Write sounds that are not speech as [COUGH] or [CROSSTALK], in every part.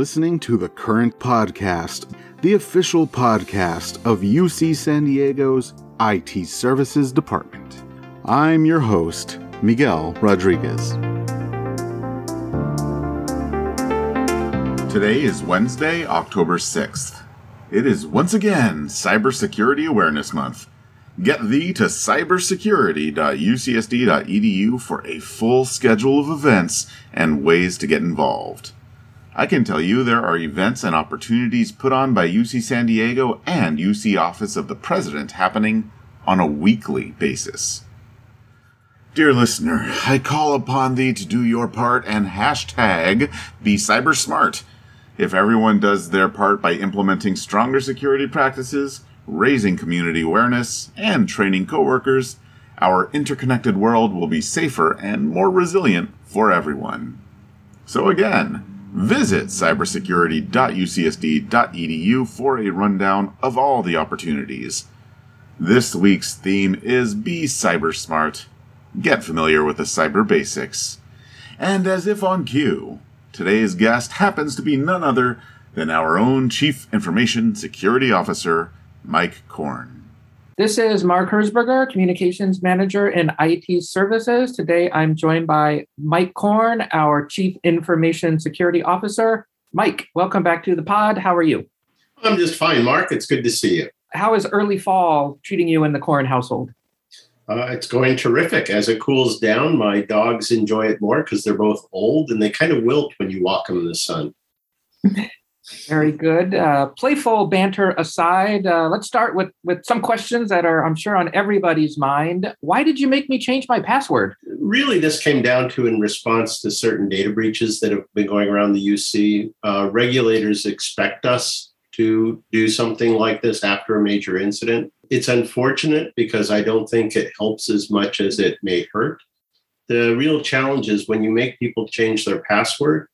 listening to the Current Podcast, the official podcast of UC San Diego's IT Services Department. I'm your host, Miguel Rodriguez. Today is Wednesday, October 6th. It is once again Cybersecurity Awareness Month. Get thee to cybersecurity.ucsd.edu for a full schedule of events and ways to get involved. I can tell you there are events and opportunities put on by UC San Diego and UC Office of the President happening on a weekly basis. Dear listener, I call upon thee to do your part and hashtag be cyber smart. If everyone does their part by implementing stronger security practices, raising community awareness, and training coworkers, our interconnected world will be safer and more resilient for everyone. So again, Visit cybersecurity.ucsd.edu for a rundown of all the opportunities. This week's theme is Be Cyber Smart. Get familiar with the cyber basics. And as if on cue, today's guest happens to be none other than our own Chief Information Security Officer, Mike Corn. This is Mark Herzberger, Communications Manager in IT Services. Today I'm joined by Mike Corn, our Chief Information Security Officer. Mike, welcome back to the pod. How are you? I'm just fine, Mark. It's good to see you. How is early fall treating you in the Corn household? Uh, it's going terrific. As it cools down, my dogs enjoy it more because they're both old and they kind of wilt when you walk them in the sun. [LAUGHS] Very good. Uh, playful banter aside, uh, let's start with with some questions that are, I'm sure, on everybody's mind. Why did you make me change my password? Really, this came down to in response to certain data breaches that have been going around the UC. Uh, regulators expect us to do something like this after a major incident. It's unfortunate because I don't think it helps as much as it may hurt. The real challenge is when you make people change their password,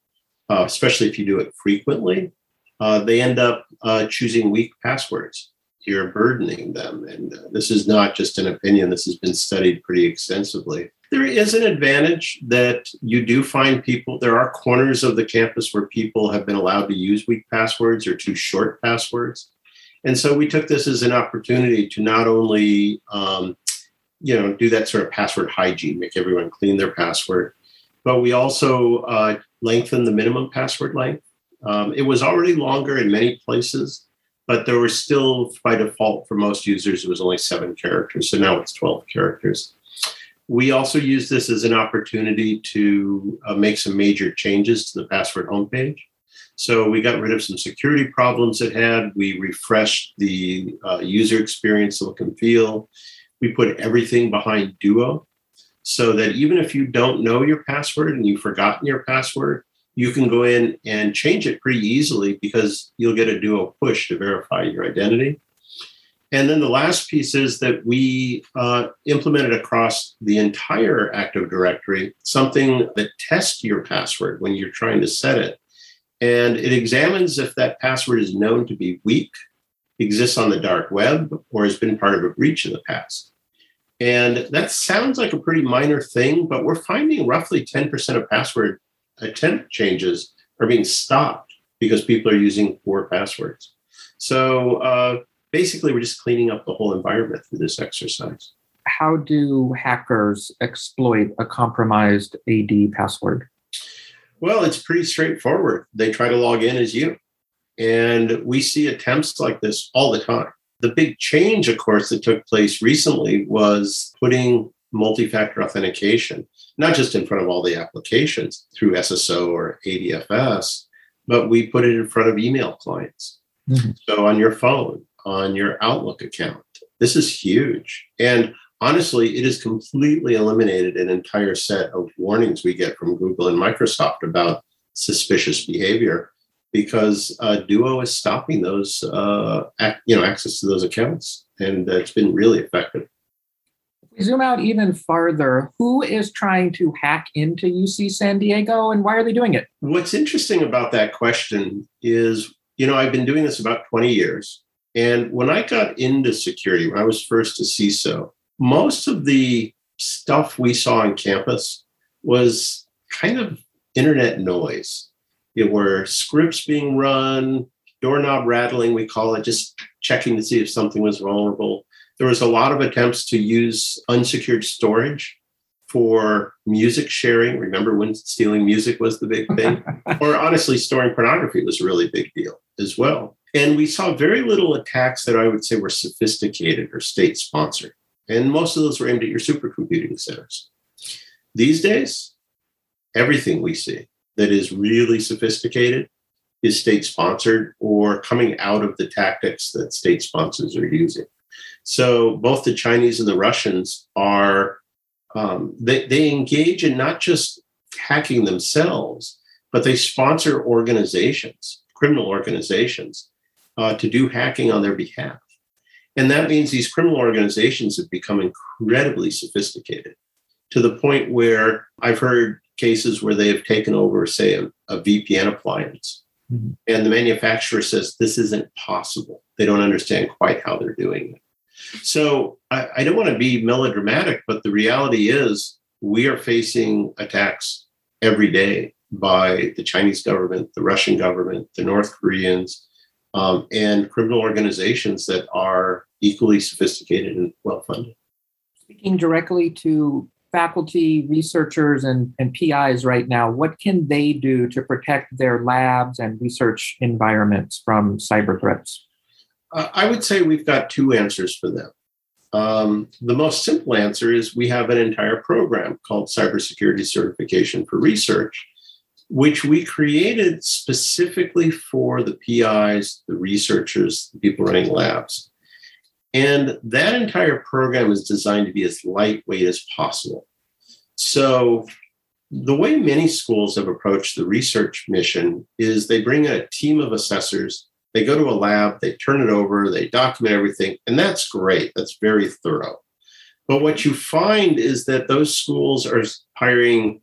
uh, especially if you do it frequently, uh, they end up uh, choosing weak passwords. You're burdening them. And uh, this is not just an opinion, this has been studied pretty extensively. There is an advantage that you do find people, there are corners of the campus where people have been allowed to use weak passwords or too short passwords. And so we took this as an opportunity to not only um, you know do that sort of password hygiene, make everyone clean their password, but we also uh, lengthen the minimum password length um, it was already longer in many places, but there were still, by default, for most users, it was only seven characters. So now it's 12 characters. We also use this as an opportunity to uh, make some major changes to the password homepage. So we got rid of some security problems it had. We refreshed the uh, user experience look and feel. We put everything behind Duo so that even if you don't know your password and you've forgotten your password, you can go in and change it pretty easily because you'll get a duo push to verify your identity. And then the last piece is that we uh, implemented across the entire Active Directory something that tests your password when you're trying to set it. And it examines if that password is known to be weak, exists on the dark web, or has been part of a breach in the past. And that sounds like a pretty minor thing, but we're finding roughly 10% of password attempt changes are being stopped because people are using poor passwords. So uh, basically, we're just cleaning up the whole environment through this exercise. How do hackers exploit a compromised AD password? Well, it's pretty straightforward. They try to log in as you. And we see attempts like this all the time. The big change, of course, that took place recently was putting multi factor authentication not just in front of all the applications through SSO or ADFS, but we put it in front of email clients. Mm-hmm. So on your phone, on your Outlook account. This is huge. And honestly, it has completely eliminated an entire set of warnings we get from Google and Microsoft about suspicious behavior because uh, Duo is stopping those, uh, ac- you know, access to those accounts, and uh, it's been really effective we zoom out even farther, who is trying to hack into UC San Diego and why are they doing it? What's interesting about that question is, you know, I've been doing this about 20 years. And when I got into security, when I was first a CISO, most of the stuff we saw on campus was kind of internet noise. It were scripts being run, doorknob rattling, we call it, just checking to see if something was vulnerable. There was a lot of attempts to use unsecured storage for music sharing. Remember when stealing music was the big thing? [LAUGHS] or honestly, storing pornography was a really big deal as well. And we saw very little attacks that I would say were sophisticated or state sponsored. And most of those were aimed at your supercomputing centers. These days, everything we see that is really sophisticated is state sponsored or coming out of the tactics that state sponsors are using. So both the Chinese and the Russians are um, they, they engage in not just hacking themselves, but they sponsor organizations, criminal organizations, uh, to do hacking on their behalf. And that means these criminal organizations have become incredibly sophisticated to the point where I've heard cases where they have taken over, say, a, a VPN appliance. Mm-hmm. And the manufacturer says this isn't possible. They don't understand quite how they're doing it. So I, I don't want to be melodramatic, but the reality is we are facing attacks every day by the Chinese government, the Russian government, the North Koreans, um, and criminal organizations that are equally sophisticated and well funded. Speaking directly to faculty, researchers, and, and PIs right now, what can they do to protect their labs and research environments from cyber threats? Uh, I would say we've got two answers for them. Um, the most simple answer is we have an entire program called Cybersecurity Certification for Research, which we created specifically for the PIs, the researchers, the people running labs. And that entire program is designed to be as lightweight as possible. So, the way many schools have approached the research mission is they bring a team of assessors, they go to a lab, they turn it over, they document everything, and that's great. That's very thorough. But what you find is that those schools are hiring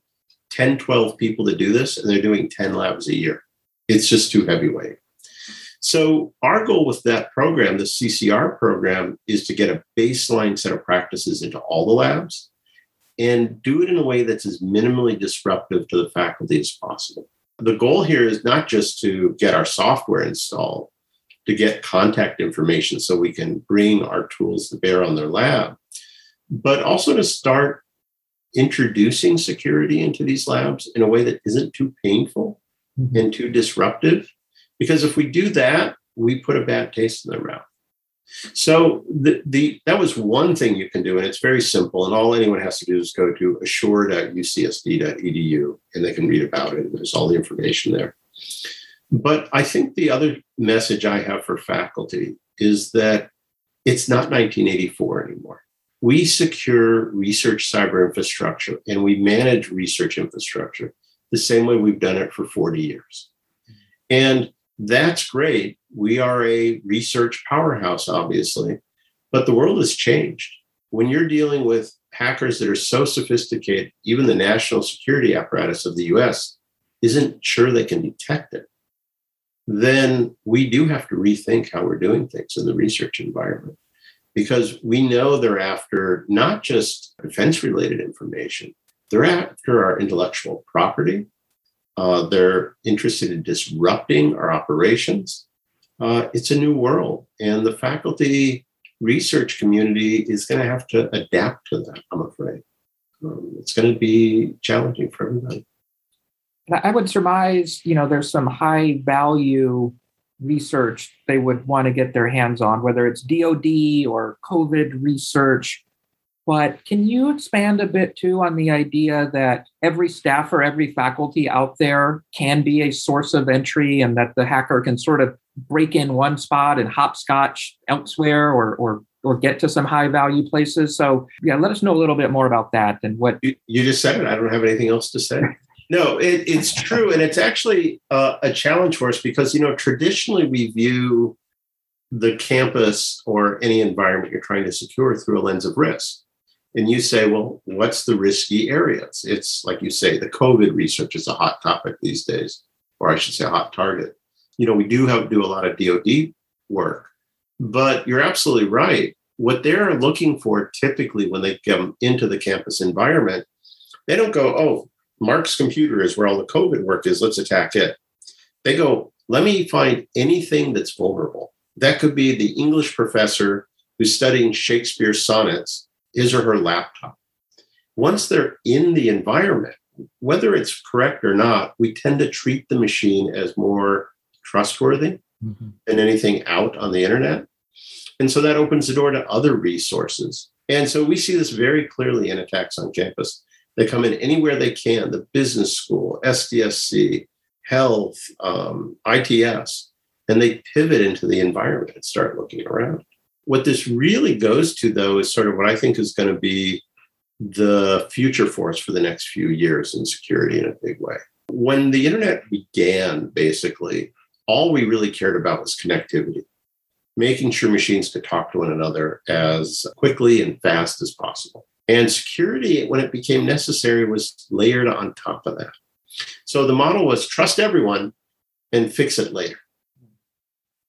10, 12 people to do this, and they're doing 10 labs a year. It's just too heavyweight. So, our goal with that program, the CCR program, is to get a baseline set of practices into all the labs and do it in a way that's as minimally disruptive to the faculty as possible. The goal here is not just to get our software installed, to get contact information so we can bring our tools to bear on their lab, but also to start introducing security into these labs in a way that isn't too painful mm-hmm. and too disruptive. Because if we do that, we put a bad taste in their mouth. So the, the that was one thing you can do, and it's very simple. And all anyone has to do is go to assure.ucsd.edu and they can read about it. There's all the information there. But I think the other message I have for faculty is that it's not 1984 anymore. We secure research cyber infrastructure and we manage research infrastructure the same way we've done it for 40 years. And that's great. We are a research powerhouse, obviously, but the world has changed. When you're dealing with hackers that are so sophisticated, even the national security apparatus of the US isn't sure they can detect it, then we do have to rethink how we're doing things in the research environment because we know they're after not just defense related information, they're after our intellectual property, uh, they're interested in disrupting our operations. Uh, it's a new world, and the faculty research community is going to have to adapt to that, I'm afraid. Um, it's going to be challenging for everybody. I would surmise, you know, there's some high value research they would want to get their hands on, whether it's DoD or COVID research. But can you expand a bit too on the idea that every staff or every faculty out there can be a source of entry and that the hacker can sort of break in one spot and hopscotch elsewhere or, or, or get to some high value places? So, yeah, let us know a little bit more about that and what. You, you just said it. I don't have anything else to say. no, it, it's true. And it's actually uh, a challenge for us because, you know, traditionally we view the campus or any environment you're trying to secure through a lens of risk and you say, well, what's the risky areas? It's like you say, the COVID research is a hot topic these days, or I should say, a hot target. You know, we do have do a lot of DoD work, but you're absolutely right. What they're looking for typically when they come into the campus environment, they don't go, oh, Mark's computer is where all the COVID work is. Let's attack it. They go, let me find anything that's vulnerable. That could be the English professor who's studying Shakespeare's sonnets, his or her laptop. Once they're in the environment, whether it's correct or not, we tend to treat the machine as more trustworthy mm-hmm. than anything out on the internet. And so that opens the door to other resources. And so we see this very clearly in attacks on campus. They come in anywhere they can the business school, SDSC, health, um, ITS, and they pivot into the environment and start looking around. What this really goes to, though, is sort of what I think is going to be the future for us for the next few years in security in a big way. When the internet began, basically, all we really cared about was connectivity, making sure machines could talk to one another as quickly and fast as possible. And security, when it became necessary, was layered on top of that. So the model was trust everyone and fix it later.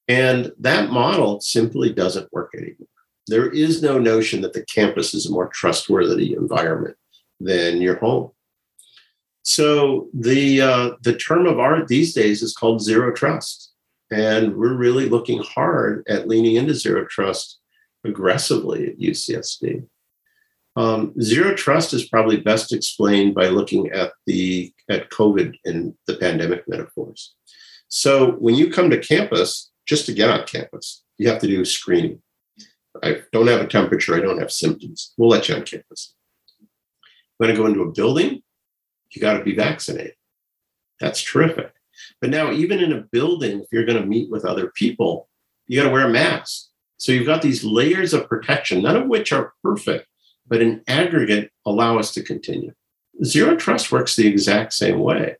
And that model simply doesn't work anymore. There is no notion that the campus is a more trustworthy environment than your home. So the uh, the term of art these days is called zero trust, and we're really looking hard at leaning into zero trust aggressively at UCSD. Um, zero trust is probably best explained by looking at the at COVID and the pandemic metaphors. So when you come to campus, just to get on campus, you have to do a screening. I don't have a temperature, I don't have symptoms. We'll let you on campus. When I go into a building, you got to be vaccinated. That's terrific. But now, even in a building, if you're going to meet with other people, you got to wear a mask. So you've got these layers of protection, none of which are perfect, but in aggregate allow us to continue. Zero trust works the exact same way.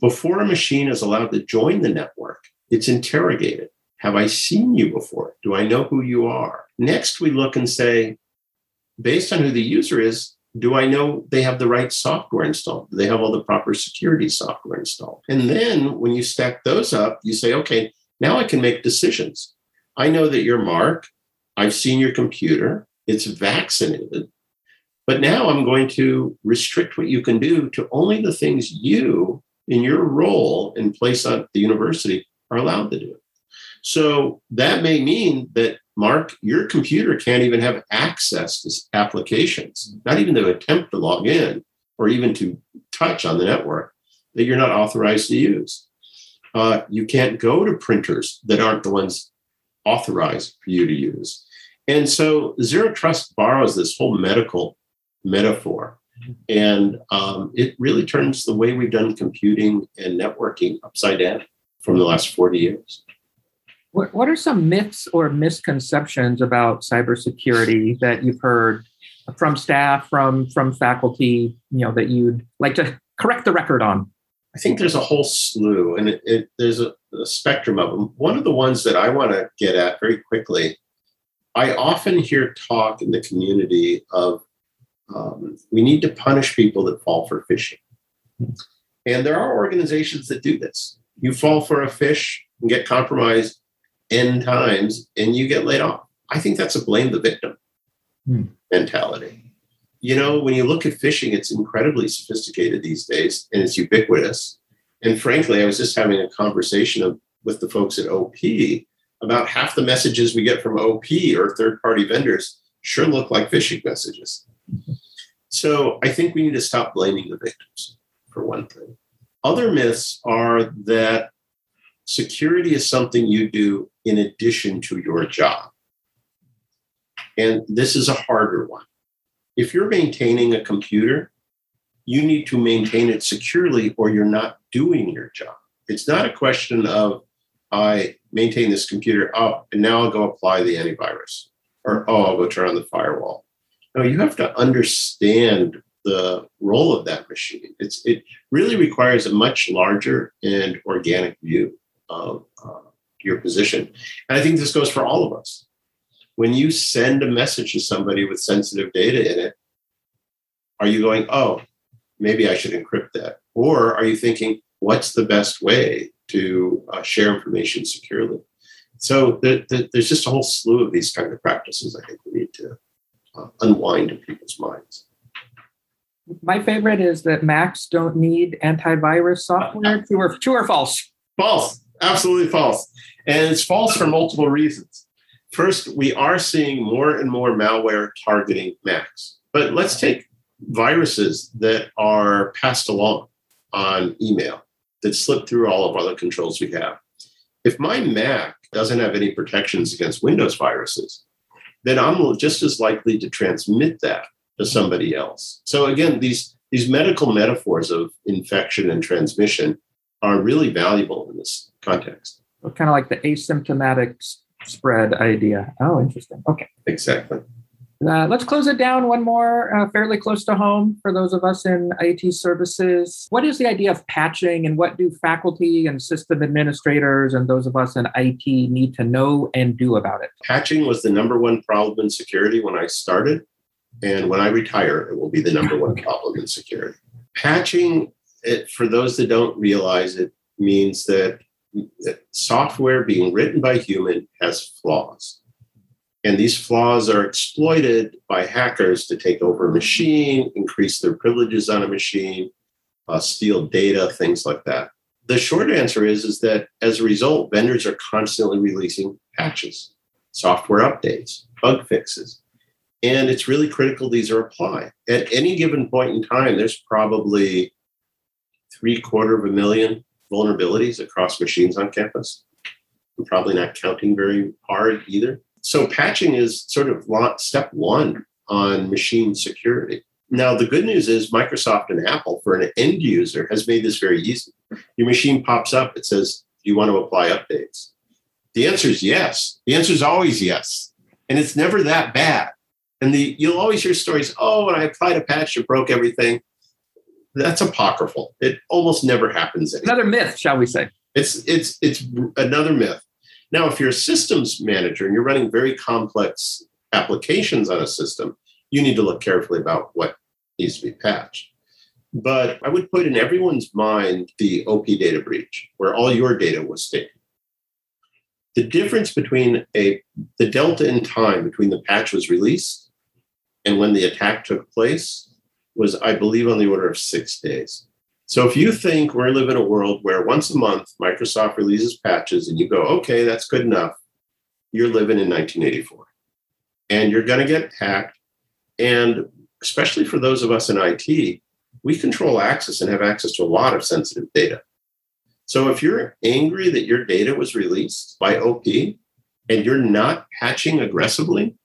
Before a machine is allowed to join the network, it's interrogated. Have I seen you before? Do I know who you are? Next, we look and say, based on who the user is, do I know they have the right software installed? Do they have all the proper security software installed? And then when you stack those up, you say, okay, now I can make decisions. I know that you're Mark. I've seen your computer it's vaccinated. But now I'm going to restrict what you can do to only the things you, in your role in place at the university, are allowed to do. It. So that may mean that, Mark, your computer can't even have access to applications, not even to attempt to log in or even to touch on the network that you're not authorized to use. Uh, you can't go to printers that aren't the ones authorized for you to use. And so zero trust borrows this whole medical metaphor. And um, it really turns the way we've done computing and networking upside down from the last 40 years. What, what are some myths or misconceptions about cybersecurity that you've heard from staff, from from faculty, you know, that you'd like to correct the record on? I think there's a whole slew, and it, it, there's a, a spectrum of them. One of the ones that I want to get at very quickly I often hear talk in the community of um, we need to punish people that fall for phishing. And there are organizations that do this. You fall for a fish and get compromised N times and you get laid off. I think that's a blame the victim hmm. mentality. You know, when you look at phishing, it's incredibly sophisticated these days and it's ubiquitous. And frankly, I was just having a conversation of, with the folks at OP about half the messages we get from OP or third party vendors sure look like phishing messages. So I think we need to stop blaming the victims, for one thing. Other myths are that security is something you do in addition to your job. And this is a harder one. If you're maintaining a computer, you need to maintain it securely or you're not doing your job. It's not a question of I maintain this computer up and now I'll go apply the antivirus or oh, I'll go turn on the firewall. No, you have to understand the role of that machine. It's it really requires a much larger and organic view of uh, your position. And I think this goes for all of us. When you send a message to somebody with sensitive data in it, are you going, oh, maybe I should encrypt that? Or are you thinking, what's the best way to uh, share information securely. So the, the, there's just a whole slew of these kind of practices I think we need to uh, unwind in people's minds. My favorite is that Macs don't need antivirus software. True or, true or false? False. Absolutely false. And it's false for multiple reasons. First, we are seeing more and more malware targeting Macs. But let's take viruses that are passed along on email that slip through all of other controls we have. If my Mac doesn't have any protections against Windows viruses, then I'm just as likely to transmit that to somebody else. So again, these these medical metaphors of infection and transmission are really valuable in this context. kind of like the asymptomatic spread idea. Oh, interesting. Okay. Exactly. Uh, let's close it down one more, uh, fairly close to home for those of us in IT services. What is the idea of patching, and what do faculty and system administrators and those of us in IT need to know and do about it? Patching was the number one problem in security when I started. And when I retire, it will be the number one problem in security. Patching, it, for those that don't realize it, means that, that software being written by human has flaws and these flaws are exploited by hackers to take over a machine, increase their privileges on a machine, uh, steal data, things like that. The short answer is, is that as a result, vendors are constantly releasing patches, software updates, bug fixes. And it's really critical these are applied. At any given point in time, there's probably three quarter of a million vulnerabilities across machines on campus. I'm probably not counting very hard either. So patching is sort of step one on machine security. Now, the good news is Microsoft and Apple, for an end user, has made this very easy. Your machine pops up, it says, Do you want to apply updates? The answer is yes. The answer is always yes. And it's never that bad. And the you'll always hear stories, oh, when I applied a patch, it broke everything. That's apocryphal. It almost never happens. Anymore. Another myth, shall we say? It's it's it's another myth. Now, if you're a systems manager and you're running very complex applications on a system, you need to look carefully about what needs to be patched. But I would put in everyone's mind the OP data breach, where all your data was taken. The difference between a the delta in time between the patch was released and when the attack took place was, I believe, on the order of six days. So if you think we're living in a world where once a month Microsoft releases patches and you go, okay, that's good enough, you're living in 1984. And you're going to get hacked. And especially for those of us in IT, we control access and have access to a lot of sensitive data. So if you're angry that your data was released by OP and you're not patching aggressively,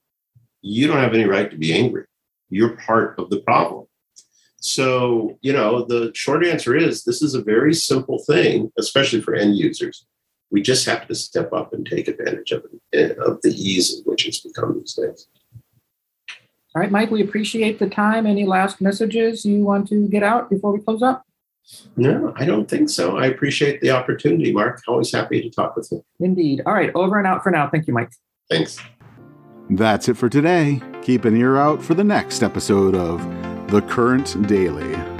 you don't have any right to be angry. You're part of the problem. So, you know, the short answer is this is a very simple thing, especially for end users. We just have to step up and take advantage of it, of the ease in which it's become these days. All right, Mike, we appreciate the time. Any last messages you want to get out before we close up? No, I don't think so. I appreciate the opportunity, Mark. Always happy to talk with you. Indeed. All right, over and out for now. Thank you, Mike. Thanks. That's it for today. Keep an ear out for the next episode of the Current Daily.